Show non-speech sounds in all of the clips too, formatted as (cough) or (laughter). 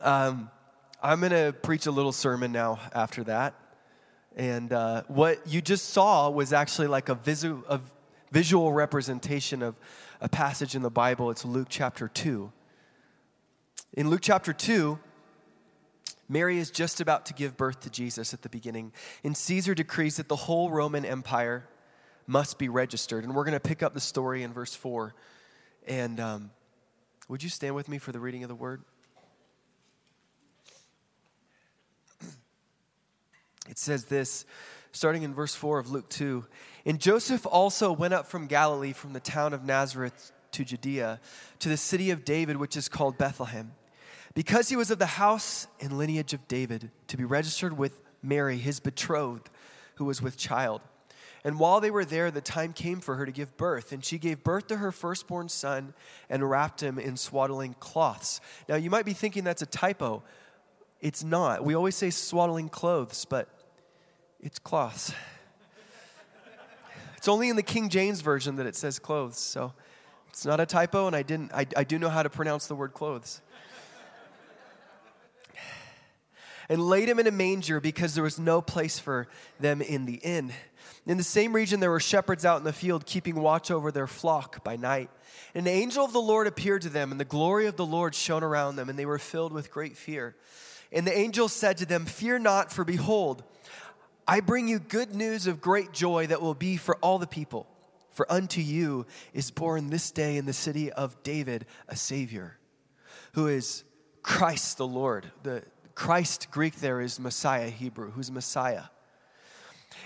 Um, I'm going to preach a little sermon now after that. And uh, what you just saw was actually like a, visu- a visual representation of a passage in the Bible. It's Luke chapter 2. In Luke chapter 2, Mary is just about to give birth to Jesus at the beginning, and Caesar decrees that the whole Roman Empire must be registered. And we're going to pick up the story in verse 4. And um, would you stand with me for the reading of the word? It says this, starting in verse 4 of Luke 2. And Joseph also went up from Galilee, from the town of Nazareth to Judea, to the city of David, which is called Bethlehem, because he was of the house and lineage of David, to be registered with Mary, his betrothed, who was with child. And while they were there, the time came for her to give birth. And she gave birth to her firstborn son and wrapped him in swaddling cloths. Now, you might be thinking that's a typo. It's not. We always say swaddling clothes, but it's cloths. (laughs) It's only in the King James Version that it says clothes, so it's not a typo, and I, didn't, I, I do know how to pronounce the word clothes. (sighs) and laid him in a manger because there was no place for them in the inn. In the same region, there were shepherds out in the field keeping watch over their flock by night. And an angel of the Lord appeared to them, and the glory of the Lord shone around them, and they were filled with great fear. And the angel said to them, Fear not, for behold, I bring you good news of great joy that will be for all the people. For unto you is born this day in the city of David a Savior, who is Christ the Lord. The Christ Greek there is Messiah Hebrew, who's Messiah.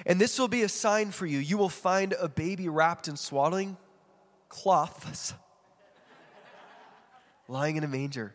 And this will be a sign for you. You will find a baby wrapped in swaddling cloths, (laughs) lying in a manger.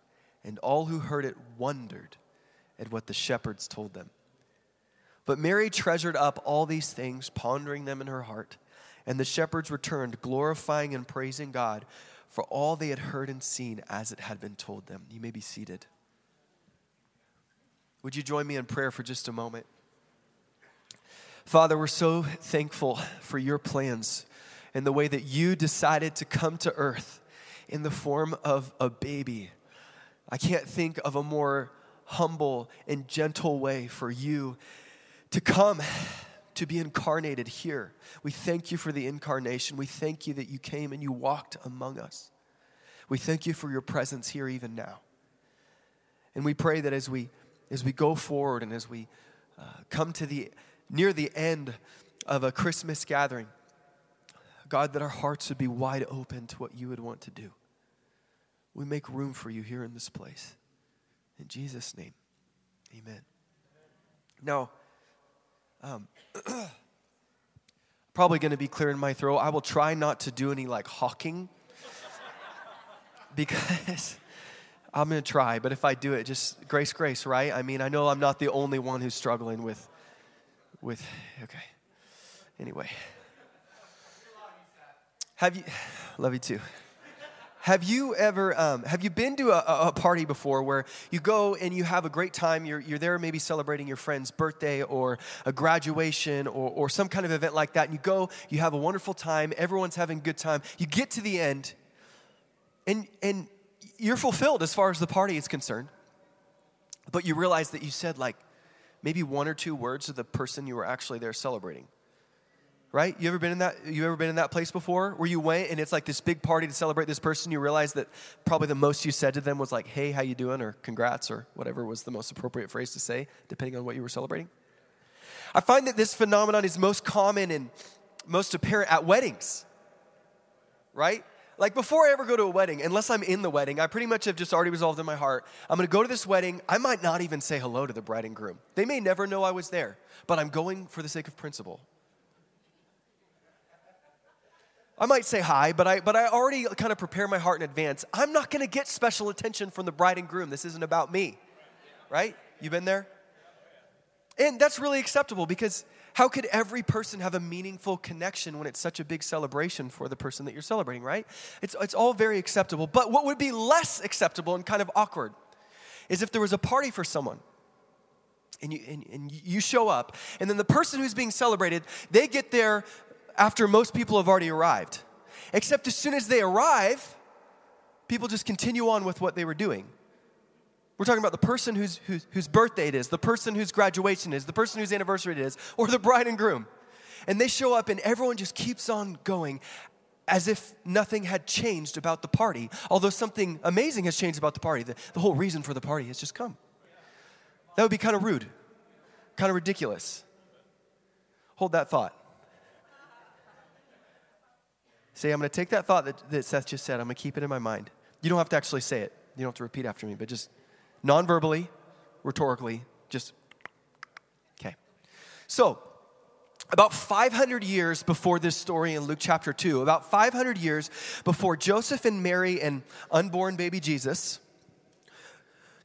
And all who heard it wondered at what the shepherds told them. But Mary treasured up all these things, pondering them in her heart. And the shepherds returned, glorifying and praising God for all they had heard and seen as it had been told them. You may be seated. Would you join me in prayer for just a moment? Father, we're so thankful for your plans and the way that you decided to come to earth in the form of a baby I can't think of a more humble and gentle way for you to come to be incarnated here. We thank you for the incarnation. We thank you that you came and you walked among us. We thank you for your presence here even now. And we pray that as we as we go forward and as we uh, come to the near the end of a Christmas gathering, God, that our hearts would be wide open to what you would want to do we make room for you here in this place. In Jesus' name, amen. Now, um, (clears throat) probably going to be clear in my throat. I will try not to do any like hawking (laughs) because I'm going to try, but if I do it, just grace, grace, right? I mean, I know I'm not the only one who's struggling with, with, okay. Anyway. Have you, (sighs) love you too. Have you ever, um, have you been to a, a, party before where you go and you have a great time? You're, you're there maybe celebrating your friend's birthday or a graduation or, or some kind of event like that. And you go, you have a wonderful time, everyone's having a good time. You get to the end and, and you're fulfilled as far as the party is concerned. But you realize that you said like maybe one or two words to the person you were actually there celebrating right? You ever been in that? You ever been in that place before, where you went and it's like this big party to celebrate this person? You realize that probably the most you said to them was like, "Hey, how you doing?" or "Congrats," or whatever was the most appropriate phrase to say, depending on what you were celebrating. I find that this phenomenon is most common and most apparent at weddings, right? Like before I ever go to a wedding, unless I'm in the wedding, I pretty much have just already resolved in my heart, I'm gonna go to this wedding. I might not even say hello to the bride and groom. They may never know I was there, but I'm going for the sake of principle. I might say hi, but I, but I already kind of prepare my heart in advance. I'm not going to get special attention from the bride and groom. This isn't about me. right? You've been there? And that's really acceptable because how could every person have a meaningful connection when it's such a big celebration for the person that you're celebrating, right? It's, it's all very acceptable. But what would be less acceptable and kind of awkward is if there was a party for someone and you, and, and you show up, and then the person who's being celebrated, they get there after most people have already arrived. Except as soon as they arrive, people just continue on with what they were doing. We're talking about the person whose, whose, whose birthday it is, the person whose graduation is, the person whose anniversary it is, or the bride and groom. And they show up, and everyone just keeps on going as if nothing had changed about the party, although something amazing has changed about the party. The, the whole reason for the party has just come. That would be kind of rude, kind of ridiculous. Hold that thought. Say, I'm going to take that thought that, that Seth just said, I'm going to keep it in my mind. You don't have to actually say it, you don't have to repeat after me, but just non verbally, rhetorically, just, okay. So, about 500 years before this story in Luke chapter 2, about 500 years before Joseph and Mary and unborn baby Jesus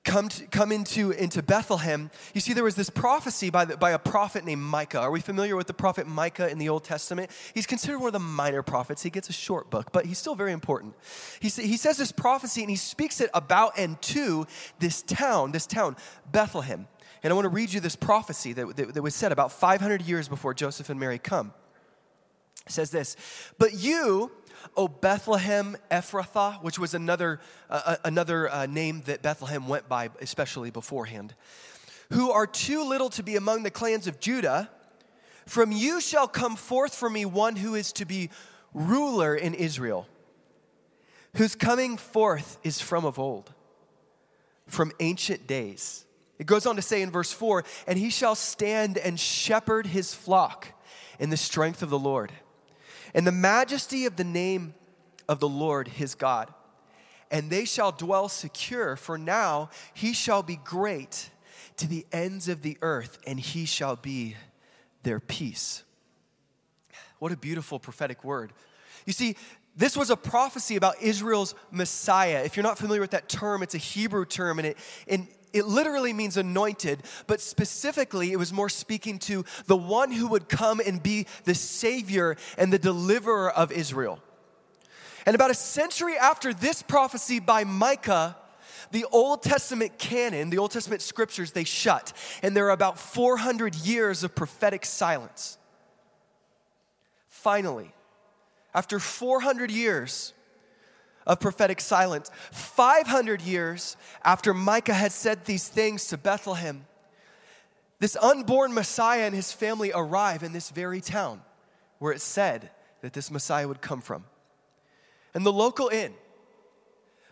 come, to, come into, into Bethlehem, you see there was this prophecy by, the, by a prophet named Micah. Are we familiar with the prophet Micah in the Old Testament? He's considered one of the minor prophets. He gets a short book, but he's still very important. He, he says this prophecy and he speaks it about and to this town, this town, Bethlehem. And I want to read you this prophecy that, that, that was said about 500 years before Joseph and Mary come. Says this, but you, O Bethlehem Ephrathah, which was another, uh, uh, another uh, name that Bethlehem went by, especially beforehand, who are too little to be among the clans of Judah, from you shall come forth for me one who is to be ruler in Israel, whose coming forth is from of old, from ancient days. It goes on to say in verse 4 and he shall stand and shepherd his flock in the strength of the Lord and the majesty of the name of the Lord his God. And they shall dwell secure, for now he shall be great to the ends of the earth, and he shall be their peace. What a beautiful prophetic word. You see, this was a prophecy about Israel's Messiah. If you're not familiar with that term, it's a Hebrew term, and it, and it literally means anointed, but specifically, it was more speaking to the one who would come and be the Savior and the deliverer of Israel. And about a century after this prophecy by Micah, the Old Testament canon, the Old Testament scriptures, they shut. And there are about 400 years of prophetic silence. Finally, after 400 years, of prophetic silence. 500 years after Micah had said these things to Bethlehem, this unborn Messiah and his family arrive in this very town where it said that this Messiah would come from. And the local inn,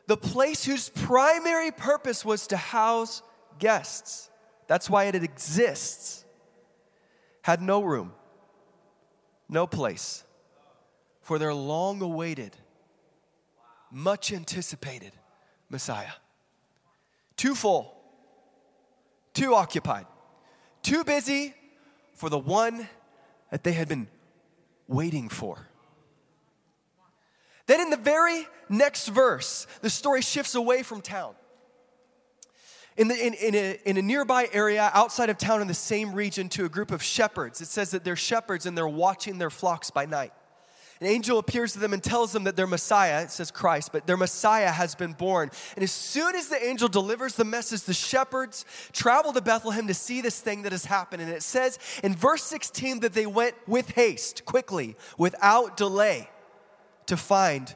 the place whose primary purpose was to house guests, that's why it exists, had no room, no place for their long awaited much anticipated Messiah. Too full, too occupied, too busy for the one that they had been waiting for. Then, in the very next verse, the story shifts away from town. In, the, in, in, a, in a nearby area outside of town in the same region to a group of shepherds, it says that they're shepherds and they're watching their flocks by night. An angel appears to them and tells them that their Messiah, it says Christ, but their Messiah has been born. And as soon as the angel delivers the message, the shepherds travel to Bethlehem to see this thing that has happened. And it says in verse 16 that they went with haste, quickly, without delay, to find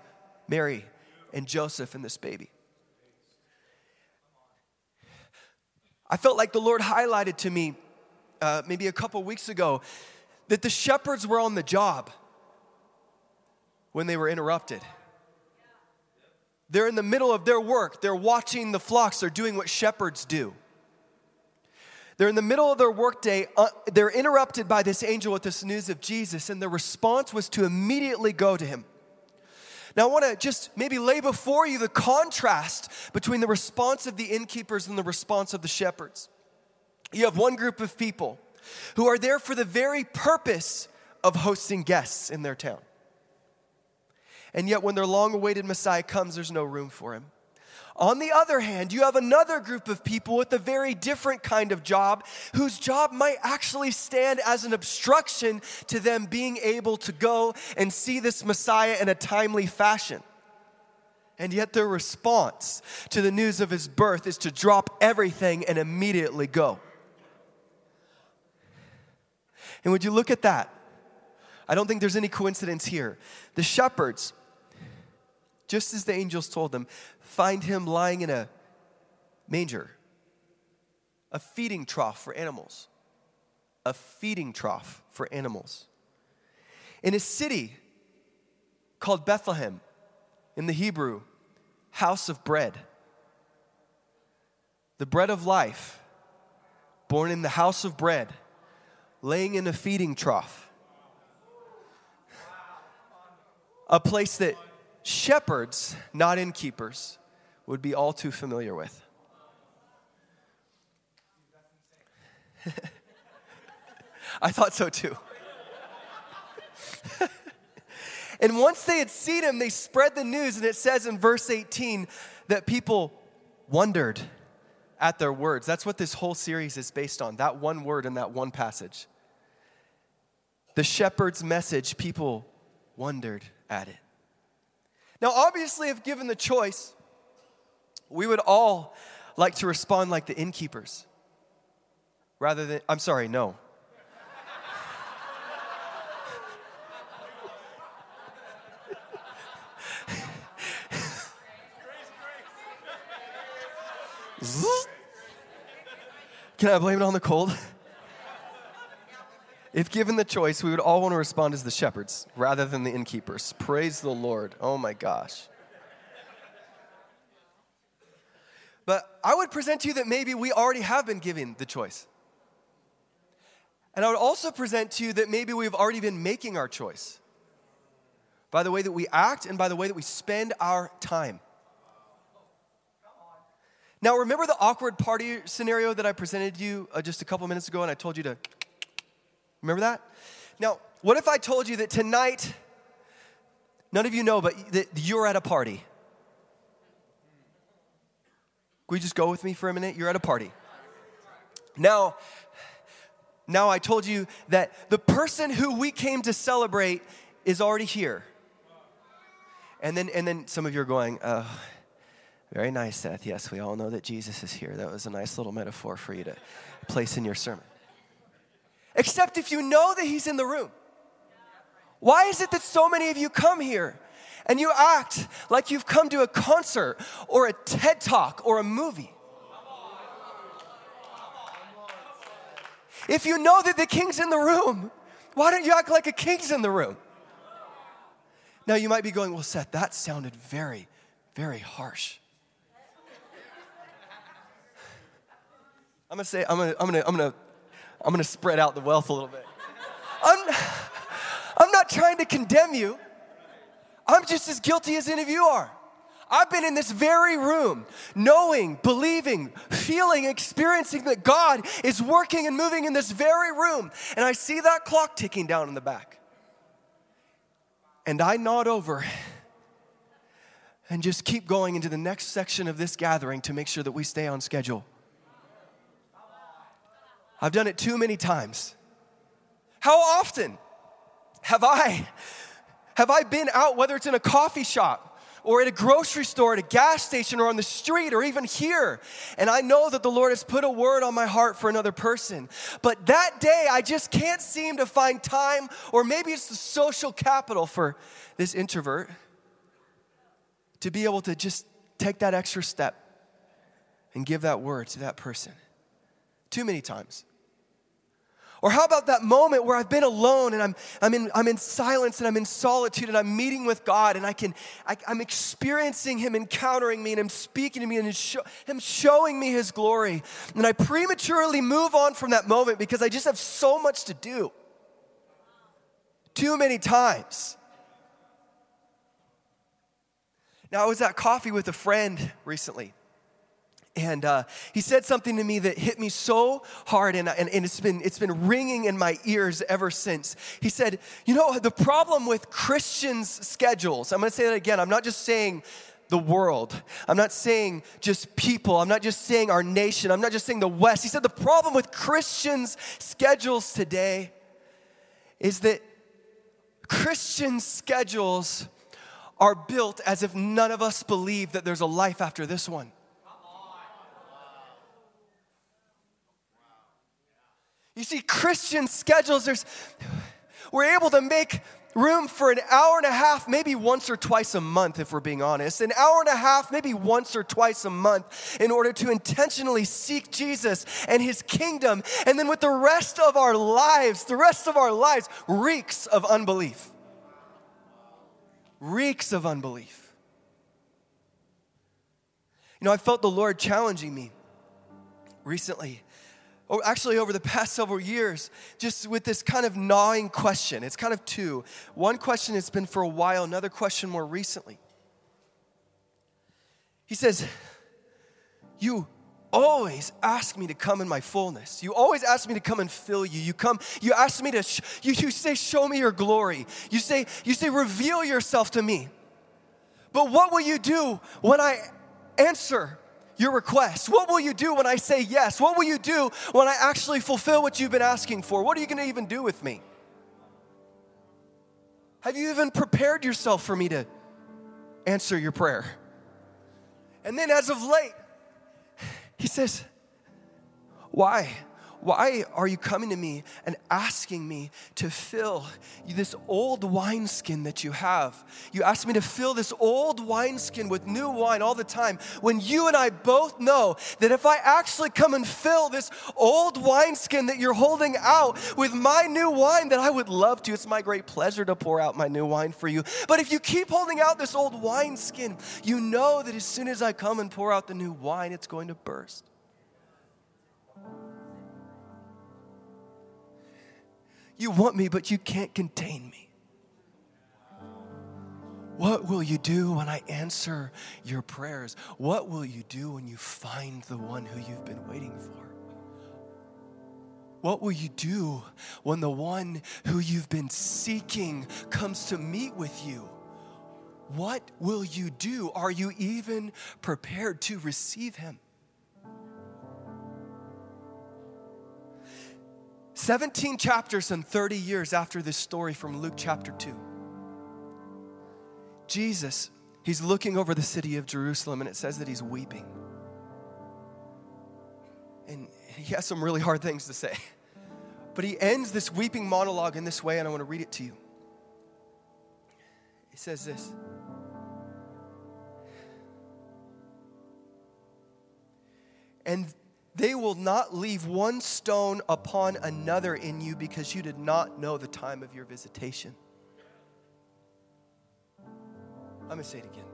Mary and Joseph and this baby. I felt like the Lord highlighted to me uh, maybe a couple weeks ago that the shepherds were on the job when they were interrupted. They're in the middle of their work, they're watching the flocks, they're doing what shepherds do. They're in the middle of their workday. Uh, they're interrupted by this angel with this news of Jesus, and their response was to immediately go to him. Now, I want to just maybe lay before you the contrast between the response of the innkeepers and the response of the shepherds. You have one group of people who are there for the very purpose of hosting guests in their town. And yet, when their long awaited Messiah comes, there's no room for him. On the other hand, you have another group of people with a very different kind of job whose job might actually stand as an obstruction to them being able to go and see this Messiah in a timely fashion. And yet, their response to the news of his birth is to drop everything and immediately go. And would you look at that? I don't think there's any coincidence here. The shepherds, just as the angels told them, find him lying in a manger, a feeding trough for animals. A feeding trough for animals. In a city called Bethlehem, in the Hebrew, house of bread. The bread of life, born in the house of bread, laying in a feeding trough. A place that shepherds, not innkeepers, would be all too familiar with. (laughs) I thought so too. (laughs) and once they had seen him, they spread the news, and it says in verse 18 that people wondered at their words. That's what this whole series is based on that one word in that one passage. The shepherd's message, people wondered at it. Now, obviously, if given the choice, we would all like to respond like the innkeepers rather than, I'm sorry, no. (laughs) Can I blame it on the cold? If given the choice, we would all want to respond as the shepherds rather than the innkeepers. Praise the Lord. Oh my gosh. But I would present to you that maybe we already have been given the choice. And I would also present to you that maybe we've already been making our choice by the way that we act and by the way that we spend our time. Now, remember the awkward party scenario that I presented to you uh, just a couple minutes ago and I told you to. Remember that? Now, what if I told you that tonight, none of you know, but that you're at a party? Can we just go with me for a minute? You're at a party. Now, now I told you that the person who we came to celebrate is already here. And then, and then some of you are going, uh, very nice, Seth. Yes, we all know that Jesus is here. That was a nice little metaphor for you to place in your sermon. Except if you know that he's in the room. Why is it that so many of you come here and you act like you've come to a concert or a TED talk or a movie? If you know that the king's in the room, why don't you act like a king's in the room? Now you might be going, well, Seth, that sounded very, very harsh. I'm gonna say, I'm gonna, I'm gonna, I'm gonna, I'm gonna spread out the wealth a little bit. I'm, I'm not trying to condemn you. I'm just as guilty as any of you are. I've been in this very room, knowing, believing, feeling, experiencing that God is working and moving in this very room. And I see that clock ticking down in the back. And I nod over and just keep going into the next section of this gathering to make sure that we stay on schedule. I've done it too many times. How often have I have I been out whether it's in a coffee shop or at a grocery store, at a gas station, or on the street, or even here. And I know that the Lord has put a word on my heart for another person. But that day, I just can't seem to find time, or maybe it's the social capital for this introvert to be able to just take that extra step and give that word to that person. Too many times. Or how about that moment where I've been alone and I'm, I'm, in, I'm in silence and I'm in solitude and I'm meeting with God and I can, I, am experiencing Him encountering me and Him speaking to me and show, Him showing me His glory. And I prematurely move on from that moment because I just have so much to do. Too many times. Now, I was at coffee with a friend recently. And uh, he said something to me that hit me so hard, and, and, and it's, been, it's been ringing in my ears ever since. He said, You know, the problem with Christians' schedules, I'm gonna say that again, I'm not just saying the world. I'm not saying just people. I'm not just saying our nation. I'm not just saying the West. He said the problem with Christians' schedules today is that Christian schedules are built as if none of us believe that there's a life after this one. You see, Christian schedules, there's, we're able to make room for an hour and a half, maybe once or twice a month, if we're being honest. An hour and a half, maybe once or twice a month, in order to intentionally seek Jesus and his kingdom. And then with the rest of our lives, the rest of our lives reeks of unbelief. Reeks of unbelief. You know, I felt the Lord challenging me recently or actually over the (laughs) past several years, just with this kind of gnawing question. It's kind of two. One question it's been for a while, another question more recently. He says, You always ask me to come in my fullness. You always ask me to come and fill you. You come, you ask me to, sh- you, you say, Show me your glory. You say, you say, Reveal yourself to me. But what will you do when I answer your request? What will you do when I say yes? What will you do when I actually fulfill what you've been asking for? What are you going to even do with me? Have you even prepared yourself for me to answer your prayer? And then, as of late, he says, Why? Why are you coming to me and asking me to fill this old wineskin that you have? You ask me to fill this old wineskin with new wine all the time when you and I both know that if I actually come and fill this old wineskin that you're holding out with my new wine, that I would love to. It's my great pleasure to pour out my new wine for you. But if you keep holding out this old wineskin, you know that as soon as I come and pour out the new wine, it's going to burst. You want me, but you can't contain me. What will you do when I answer your prayers? What will you do when you find the one who you've been waiting for? What will you do when the one who you've been seeking comes to meet with you? What will you do? Are you even prepared to receive him? 17 chapters and 30 years after this story from Luke chapter 2. Jesus, he's looking over the city of Jerusalem and it says that he's weeping. And he has some really hard things to say. But he ends this weeping monologue in this way, and I want to read it to you. He says this. And they will not leave one stone upon another in you because you did not know the time of your visitation. I'm going to say it again.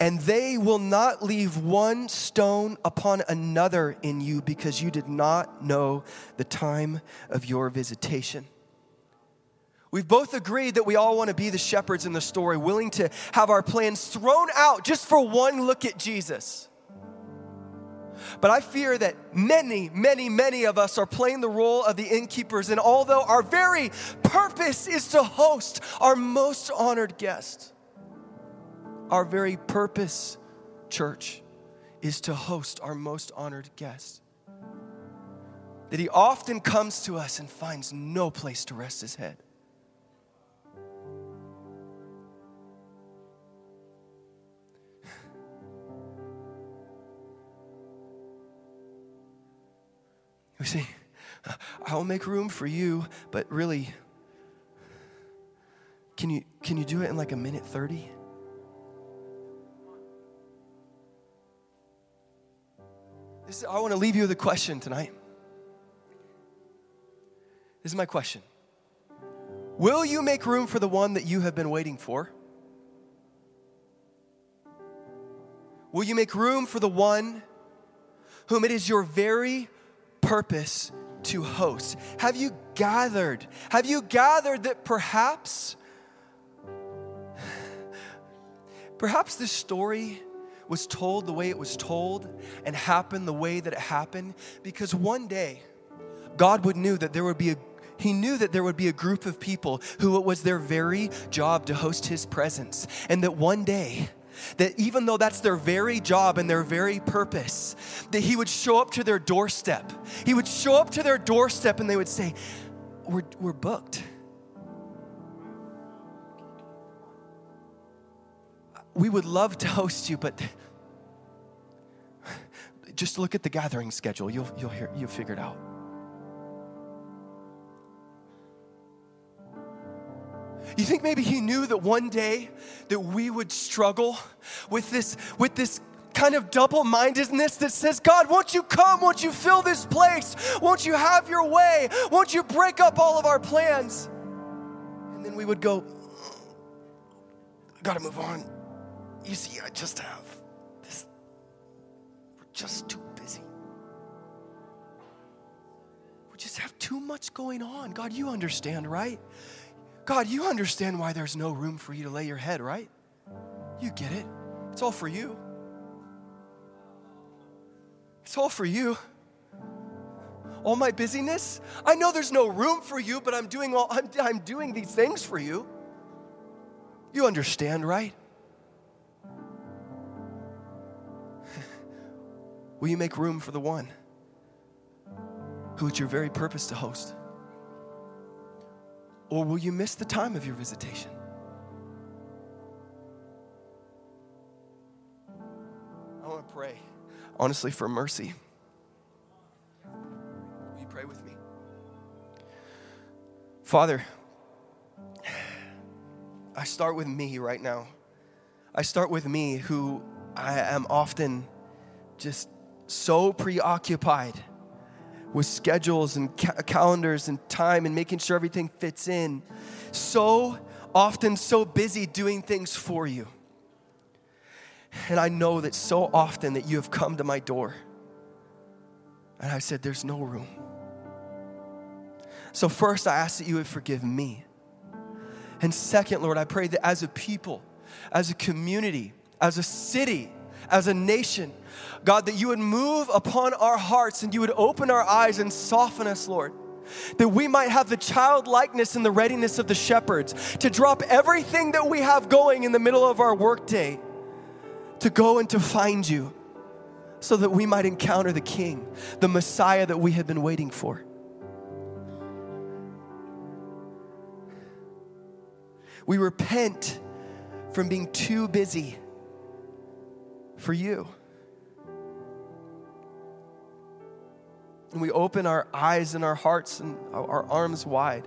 And they will not leave one stone upon another in you because you did not know the time of your visitation. We've both agreed that we all want to be the shepherds in the story, willing to have our plans thrown out just for one look at Jesus. But I fear that many, many, many of us are playing the role of the innkeepers. And although our very purpose is to host our most honored guest, our very purpose, church, is to host our most honored guest. That he often comes to us and finds no place to rest his head. We say, I'll make room for you, but really, can you, can you do it in like a minute 30? This, I want to leave you with a question tonight. This is my question Will you make room for the one that you have been waiting for? Will you make room for the one whom it is your very purpose to host? Have you gathered? Have you gathered that perhaps, perhaps this story was told the way it was told and happened the way that it happened because one day God would knew that there would be a he knew that there would be a group of people who it was their very job to host his presence, and that one day, that even though that's their very job and their very purpose, that he would show up to their doorstep. He would show up to their doorstep and they would say, We're, we're booked. We would love to host you, but just look at the gathering schedule. You'll, you'll, hear, you'll figure it out. You think maybe he knew that one day that we would struggle with this, with this kind of double mindedness that says, God, won't you come? Won't you fill this place? Won't you have your way? Won't you break up all of our plans? And then we would go, I gotta move on. You see, I just have this, we're just too busy. We just have too much going on. God, you understand, right? God, you understand why there's no room for you to lay your head, right? You get it. It's all for you. It's all for you. All my busyness, I know there's no room for you, but I'm doing all I'm, I'm doing these things for you. You understand, right? (laughs) Will you make room for the one who it's your very purpose to host? Or will you miss the time of your visitation? I want to pray, honestly, for mercy. Will you pray with me? Father, I start with me right now. I start with me, who I am often just so preoccupied with schedules and ca- calendars and time and making sure everything fits in. So often, so busy doing things for you. And I know that so often that you have come to my door and I said, There's no room. So, first, I ask that you would forgive me. And second, Lord, I pray that as a people, as a community, as a city, as a nation, God, that you would move upon our hearts and you would open our eyes and soften us, Lord. That we might have the childlikeness and the readiness of the shepherds to drop everything that we have going in the middle of our workday to go and to find you so that we might encounter the King, the Messiah that we have been waiting for. We repent from being too busy for you. And we open our eyes and our hearts and our arms wide.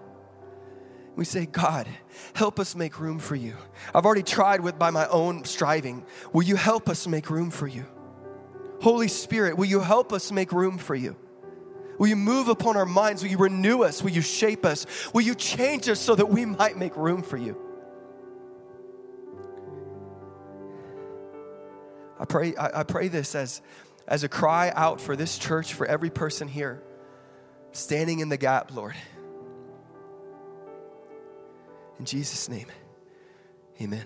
We say, God, help us make room for you. I've already tried with by my own striving. Will you help us make room for you? Holy Spirit, will you help us make room for you? Will you move upon our minds? Will you renew us? Will you shape us? Will you change us so that we might make room for you? Pray, I, I pray this as, as a cry out for this church, for every person here standing in the gap, Lord. In Jesus' name, amen.